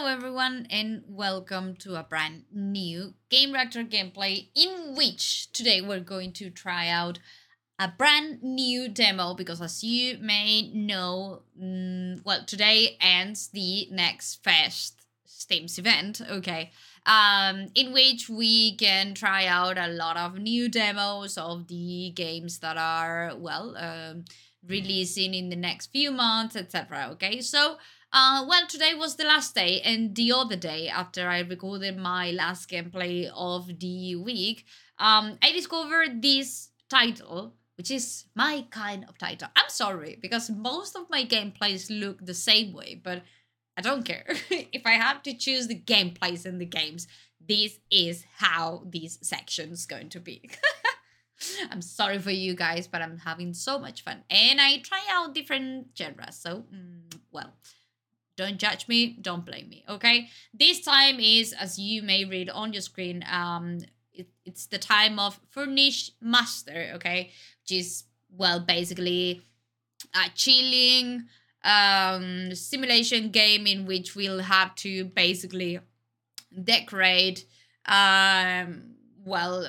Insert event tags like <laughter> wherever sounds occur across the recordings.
Hello everyone and welcome to a brand new Gamereactor gameplay in which today we're going to try out a brand new demo because as you may know, mm, well today ends the next Fest Steams event, okay, um, in which we can try out a lot of new demos of the games that are, well, um, releasing in the next few months, etc. Okay, so uh, well, today was the last day, and the other day after I recorded my last gameplay of the week, um, I discovered this title, which is my kind of title. I'm sorry because most of my gameplays look the same way, but I don't care. <laughs> if I have to choose the gameplays in the games, this is how this section's going to be. <laughs> I'm sorry for you guys, but I'm having so much fun. And I try out different genres, so, mm, well, don't judge me, don't blame me, okay? This time is, as you may read on your screen, um, it, it's the time of Furnish Master, okay? Which is, well, basically a chilling um, simulation game in which we'll have to basically decorate, um, well,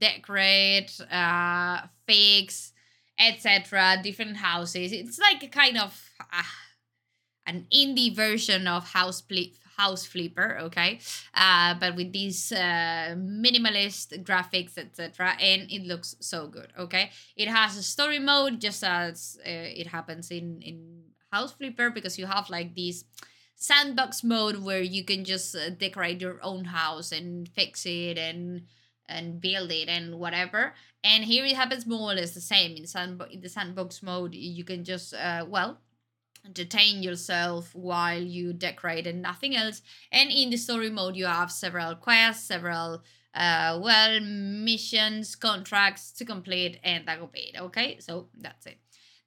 decorate, uh, fix, etc. Different houses. It's like a kind of... Uh, an indie version of House Flip House Flipper, okay, uh, but with these uh, minimalist graphics, etc., and it looks so good, okay. It has a story mode, just as uh, it happens in in House Flipper, because you have like this sandbox mode where you can just uh, decorate your own house and fix it and and build it and whatever. And here it happens more or less the same in sand in the sandbox mode. You can just uh, well entertain yourself while you decorate and nothing else. And in the story mode, you have several quests, several uh well missions, contracts to complete, and that will be it. Okay, so that's it.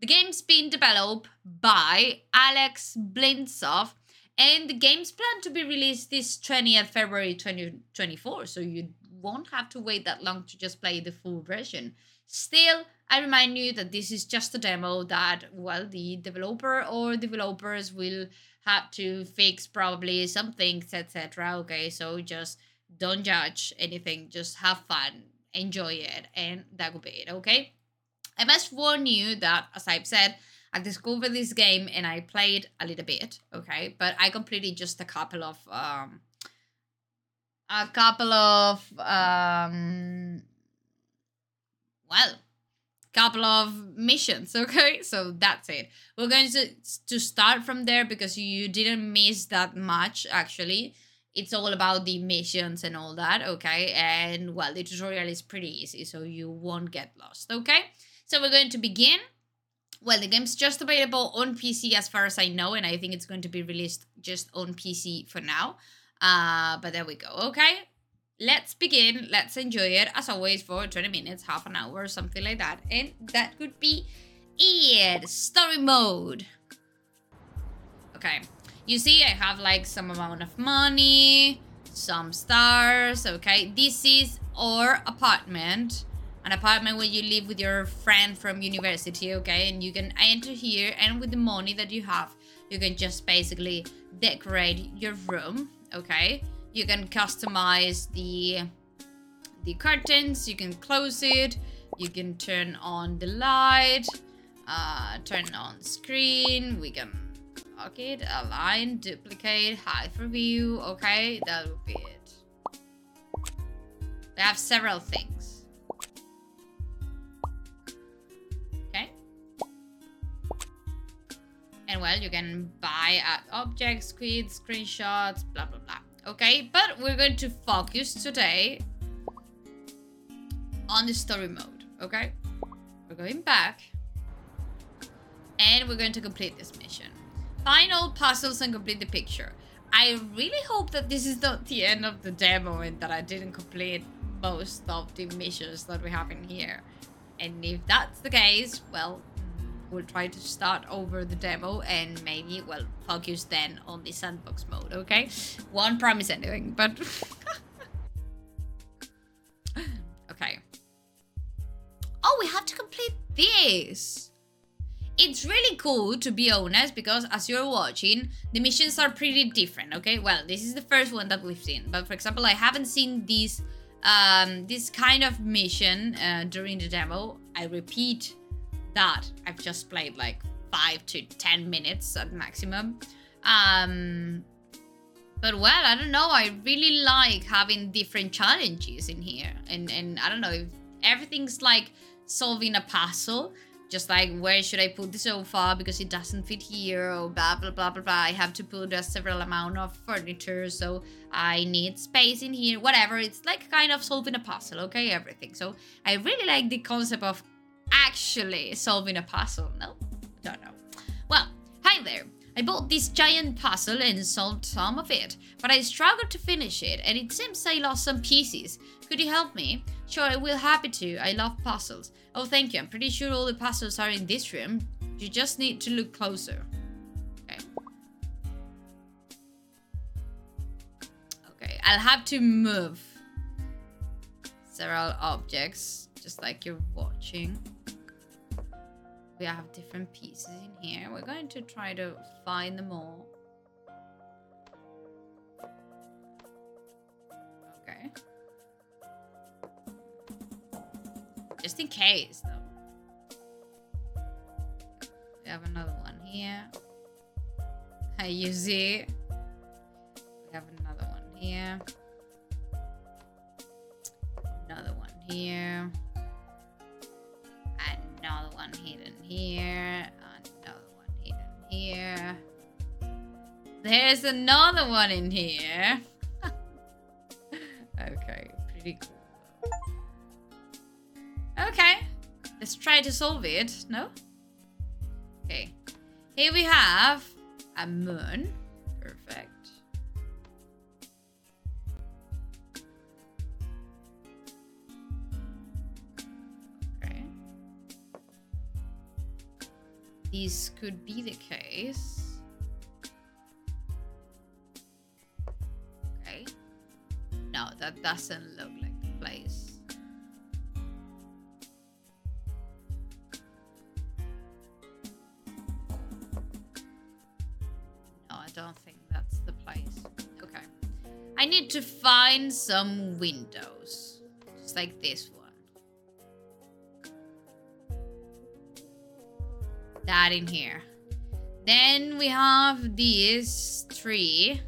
The game's been developed by Alex Blintsoff, and the game's planned to be released this 20th February 2024, so you won't have to wait that long to just play the full version. Still, I remind you that this is just a demo that, well, the developer or developers will have to fix probably some things, etc. Okay, so just don't judge anything, just have fun, enjoy it, and that will be it, okay? I must warn you that, as I've said, I discovered this game and I played a little bit, okay? But I completed just a couple of, um, a couple of, um, well, couple of missions <laughs> okay? So that's it. We're going to to start from there because you didn't miss that much actually. It's all about the missions and all that okay? And well the tutorial is pretty easy so you won't get lost okay? So we're going to begin. Well the game's just available on pc as far as i know and i think it's going to be released just on pc for now. Uh but there we go okay let's begin. Let's enjoy it as always for 20 minutes, half an hour, something like that. And that could be it. Story mode. Okay. You see, I have like some amount of money, some stars. Okay. This is our apartment. An apartment where you live with your friend from university. Okay. And you can enter here and with the money that you have, you can just basically decorate your room. Okay you can customize the the curtains. You can close it. You can turn on the light uh, turn on screen. We can lock it align duplicate hide for view. Okay that would be it. They have several things. Okay. And well you can buy objects quids screenshots blah blah blah okay? But we're going to focus today on the story mode, okay? We're going back and we're going to complete this mission. Find all puzzles and complete the picture. I really hope that this is not the end of the demo and that I didn't complete most of the missions that we have in here. And if that's the case, well, we'll try to start over the demo and maybe, well, focus then on the sandbox mode, okay? Won't promise anything, but... <laughs> okay. Oh, we have to complete this! it's really cool to be honest because as you're watching, the missions are pretty different, okay? Well, this is the first one that we've seen, but for example, I haven't seen this um, this kind of mission uh, during the demo. I repeat that I've just played like five to ten minutes at maximum. Um, but well, I don't know. I really like having different challenges in here, and and I don't know if everything's like solving a puzzle just like where should I put the sofa because it doesn't fit here or blah blah blah blah blah. I have to put a several amount of furniture, so I need space in here. Whatever. It's like kind of solving a puzzle, okay? Everything. So I really like the concept of actually solving a puzzle. No, don't know. Well, hi there. I bought this giant puzzle and solved some of it, but I struggled to finish it, and it seems I lost some pieces. Could you help me? Sure, I will happy to. I love puzzles. Oh, thank you. I'm pretty sure all the puzzles are in this room. You just need to look closer. Okay. Okay, I'll have to move several objects, just like you're watching we have different pieces in here. We're going to try to find them all. Okay. Just in case, though. We have another one here. Hey, you see? We have another one here. Another one here one hidden here, another one hidden here. There's another one in here. <laughs> okay, pretty cool. Okay, let's try to solve it, no? Okay, here we have a moon. Perfect. This could be the case. Okay. No, that doesn't look like the place. No, I don't think that's the place. Okay. I need to find some windows. Just like this that in here. Then we have these three.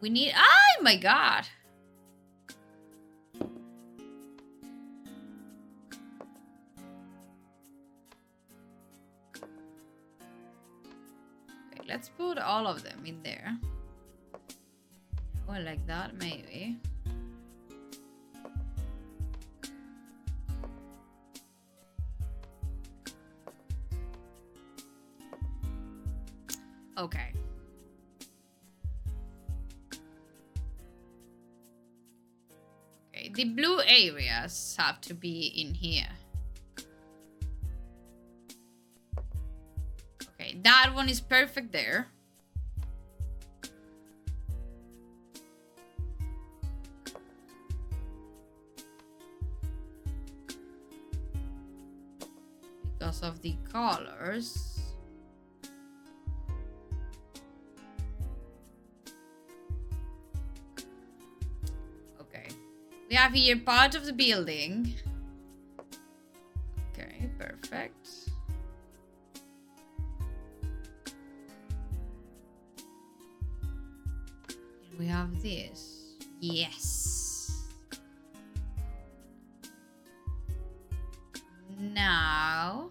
We need... Oh my god! Okay, let's put all of them in there. Or like that, maybe. Okay. The blue areas have to be in here. Okay, that one is perfect there. Because of the colors. Have here part of the building. Okay, perfect. we have this. Yes. Now,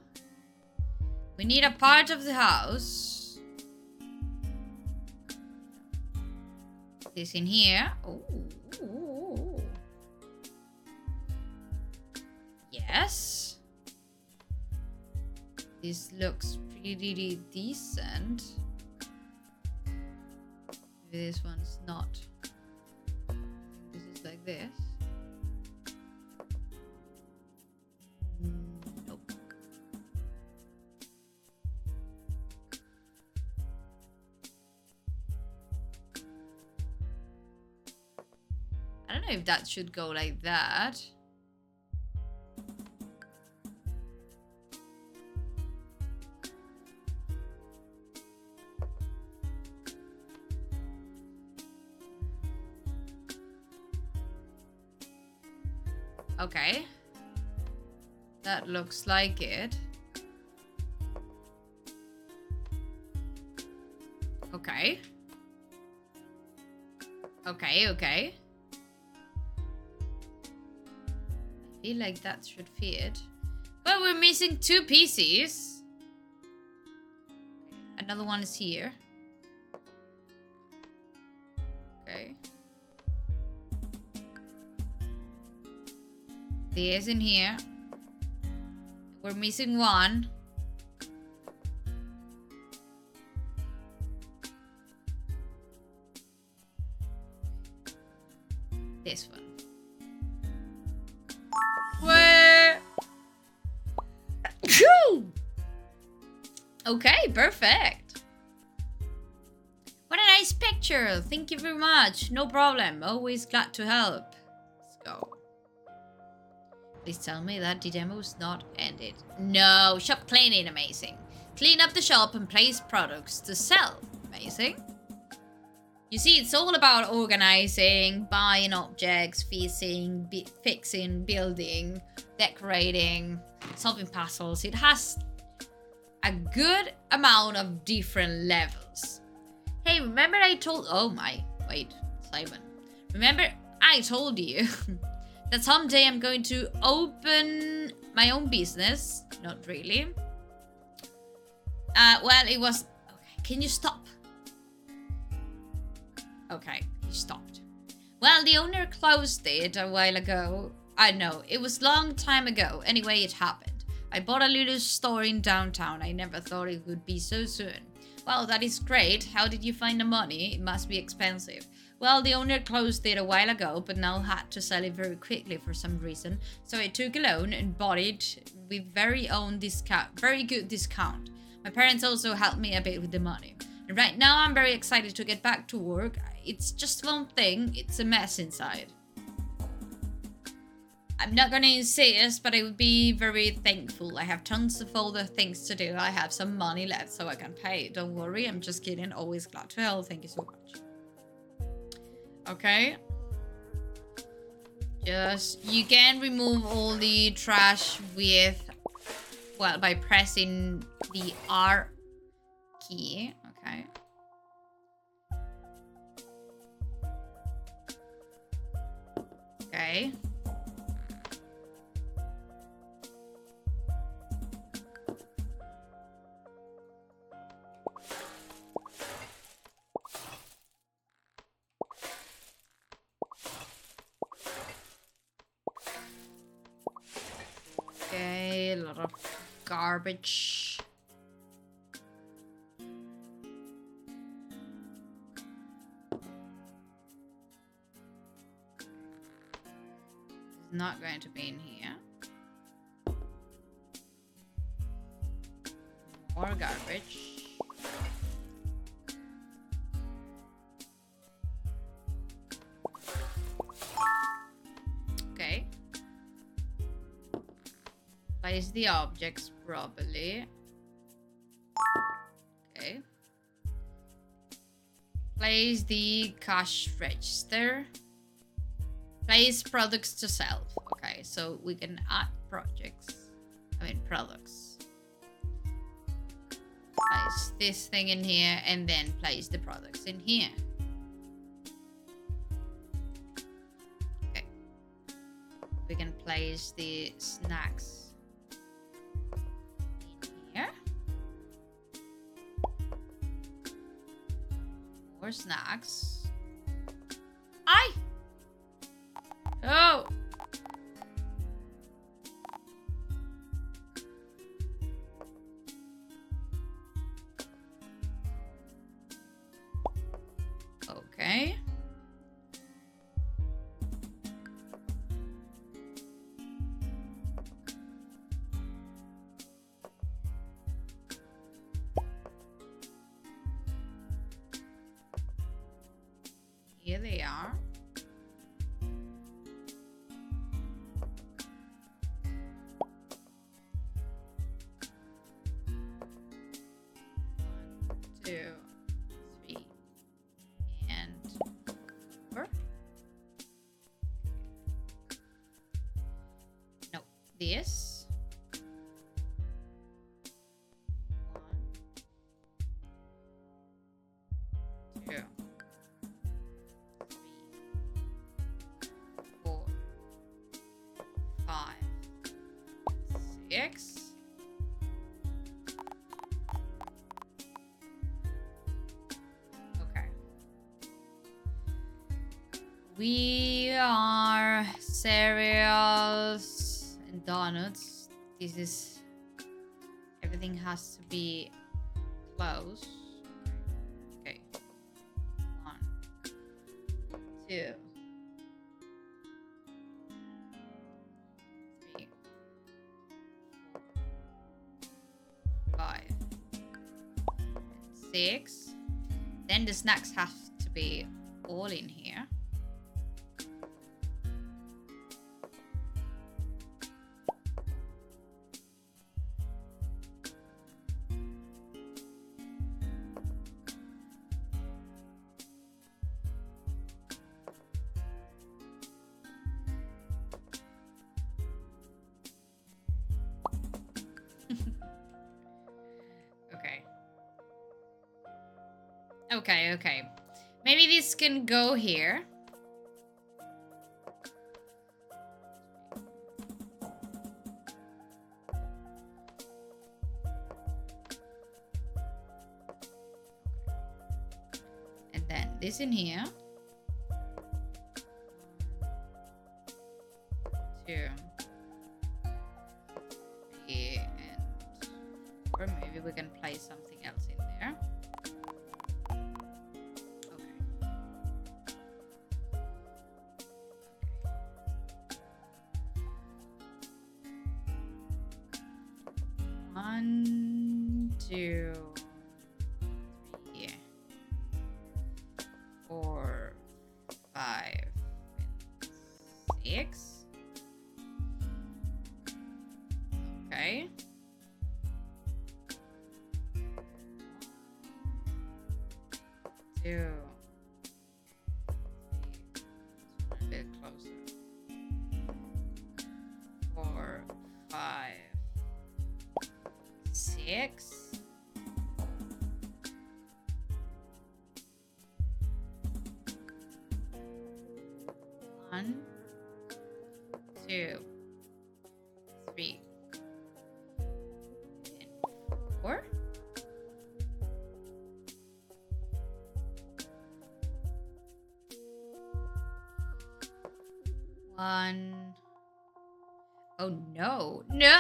we need a part of the house. This in here. Ooh. Yes. This looks pretty decent. Maybe this one's not. This is like this. Nope. I don't know if that should go like that. Okay. That looks like it. Okay. Okay, okay. I feel like that should fit. But we're missing two pieces. Another one is here. This in here. We're missing one. This one. Where? Okay, perfect. What a nice picture. Thank you very much. No problem. Always glad to help. Let's go. Please tell me that the demo is not ended. No, shop cleaning, amazing. Clean up the shop and place products to sell. Amazing. You see, it's all about organizing, buying objects, fixing, fixing, building, decorating, solving puzzles. It has a good amount of different levels. Hey, remember I told... Oh my, wait, Simon. Remember I told you <laughs> that someday I'm going to open my own business. Not really. Uh, well, it was. Okay, can you stop? Okay, he stopped. Well, the owner closed it a while ago. I know, it was long time ago. Anyway, it happened. I bought a little store in downtown. I never thought it would be so soon. Well, that is great. How did you find the money? It must be expensive. Well, the owner closed it a while ago, but now had to sell it very quickly for some reason. So I took a loan and bought it with very own discount, very good discount. My parents also helped me a bit with the money. And right now I'm very excited to get back to work. It's just one thing, it's a mess inside. I'm not gonna insist, but I would be very thankful. I have tons of other things to do. I have some money left so I can pay. Don't worry, I'm just kidding. Always glad to help. Thank you so much. Okay. Just, you can remove all the trash with, well, by pressing the R key. Okay. Okay. Garbage. It's not going to be in here. More garbage. Place the objects properly. Okay. Place the cash register. Place products to sell. Okay, so we can add projects. I mean products. Place this thing in here and then place the products in here. Okay. We can place the snacks snacks. Here they are. and four. No, this. We are cereals and donuts. This is everything has to be close. Okay. One, two, six. Then the snacks have to be all in here. Okay, okay. Maybe this can go here. And then this in here. Two, three, four, five, six. One. Oh no. No!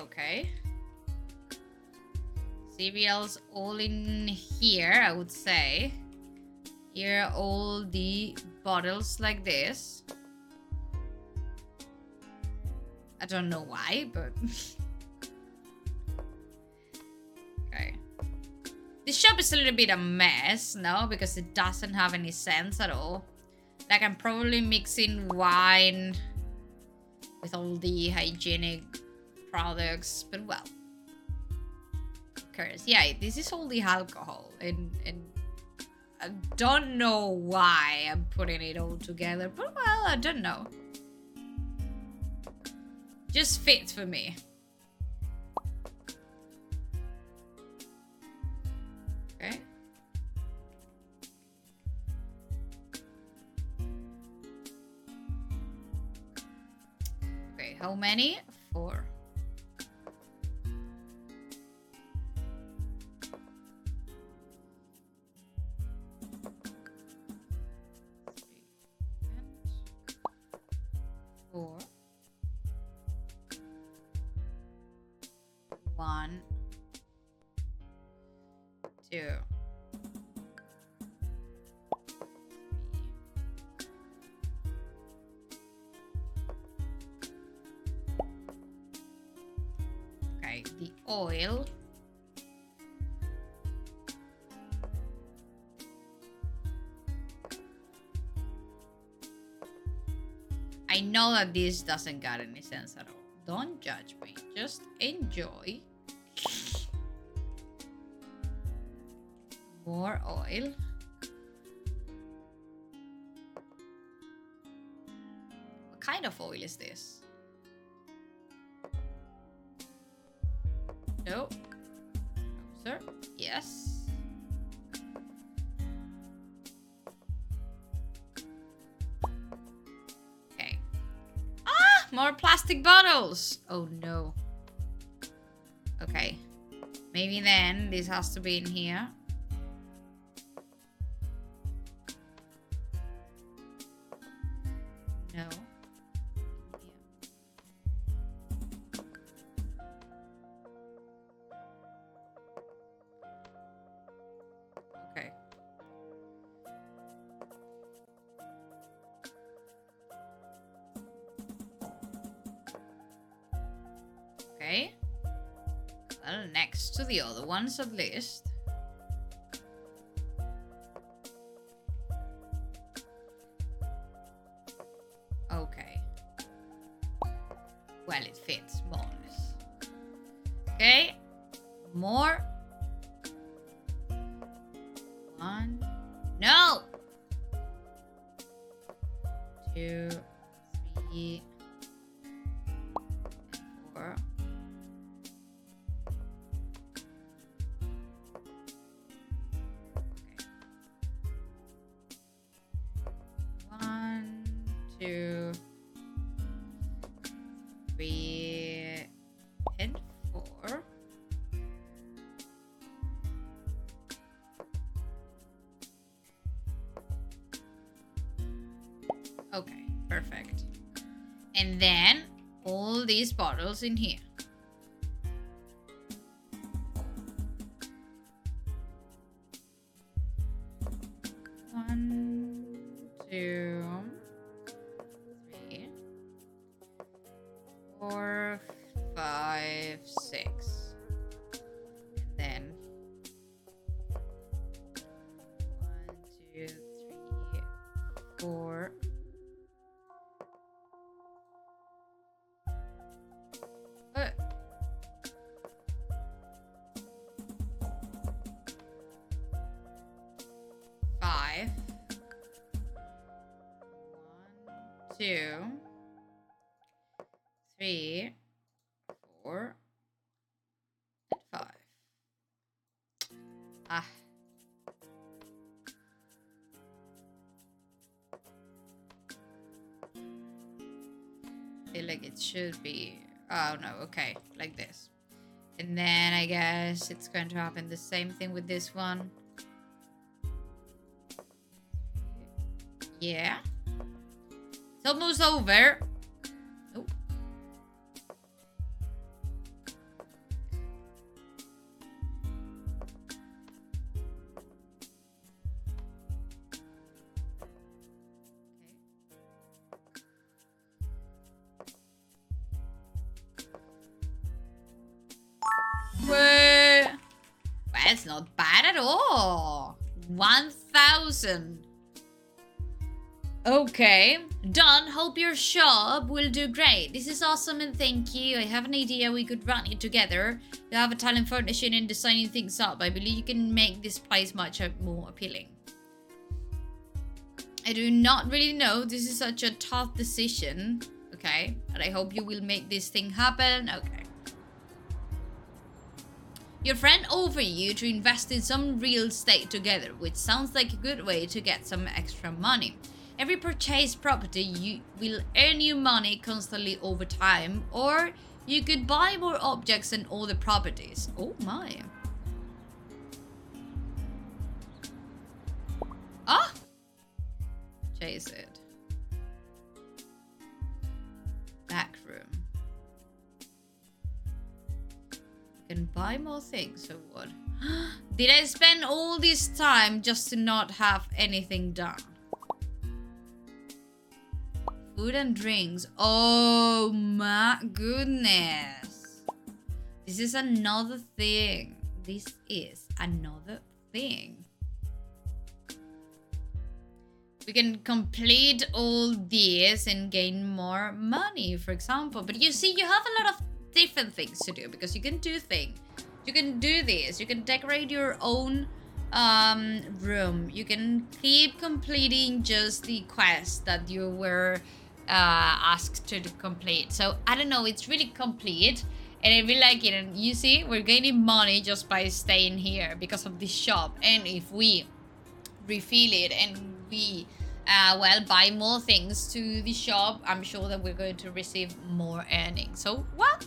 Okay. Cereals all in here, I would say. Here are all the bottles like this. I don't know why, but... <laughs> okay. This shop is a little bit a mess, no? Because it doesn't have any sense at all. Like, I'm probably mixing wine with all the hygienic products, but well. Of course, yeah, this is only alcohol, and and I don't know why I'm putting it all together, but well, I don't know. Just fits for me. Okay. Okay, how many? The oil. I know that this doesn't got any sense at all. Don't judge me. Just enjoy. More oil. What kind of oil is this? No. Sir. Yes. Okay. Ah! More plastic bottles! Oh no. Okay. Maybe then this has to be in here. No. Next to the other ones at least. Then all these bottles in here. Two, three, four, and five. Ah. feel like it should be. Oh no, okay, like this. And then I guess it's going to happen the same thing with this one. Yeah. Almost over. Oh. Well, it's not bad at all. 1,000. Okay, done. Hope your shop will do great. This is awesome and thank you. I have an idea we could run it together. You have a talent for furnishing and designing things up. I believe you can make this place much uh, more appealing. I do not really know. This is such a tough decision. Okay, and I hope you will make this thing happen. Okay. Your friend offered you to invest in some real estate together, which sounds like a good way to get some extra money. Every purchased property you will earn you money constantly over time, or you could buy more objects and the properties. Oh my. Ah! Chase it. Back room. Can buy more things, or what? <gasps> Did I spend all this time just to not have anything done? Food and drinks. Oh my goodness. This is another thing. This is another thing. We can complete all this and gain more money, for example. But you see, you have a lot of different things to do because you can do things. You can do this. You can decorate your own um, room. You can keep completing just the quest that you were uh, asked to complete. So I don't know, it's really complete and I really like it. And you see, we're gaining money just by staying here because of this shop. And if we refill it and we, uh, well, buy more things to the shop, I'm sure that we're going to receive more earnings. So, well,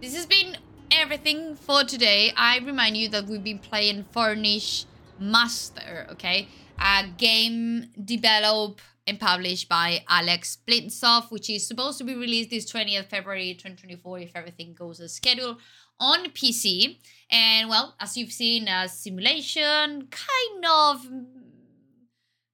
this has been everything for today. I remind you that we've been playing Furnish Master, okay? A game developed and published by Alex Blitzoff, which is supposed to be released this 20th February 2024 if everything goes as scheduled on PC. And well, as you've seen, a simulation kind of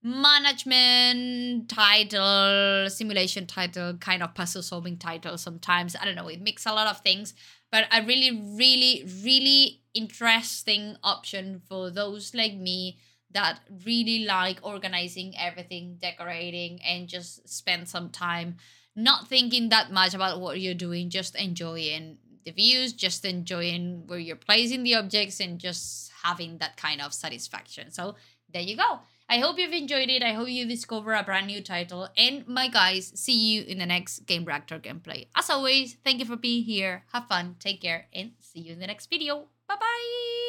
management title, simulation title, kind of puzzle solving title sometimes. I don't know, it makes a lot of things, but a really, really, really interesting option for those like me that really like organizing everything, decorating, and just spend some time not thinking that much about what you're doing, just enjoying the views, just enjoying where you're placing the objects, and just having that kind of satisfaction. So there you go. I hope you've enjoyed it. I hope you discover a brand new title. And my guys, see you in the next Gamereactor gameplay. As always, thank you for being here. Have fun, take care, and see you in the next video. Bye bye.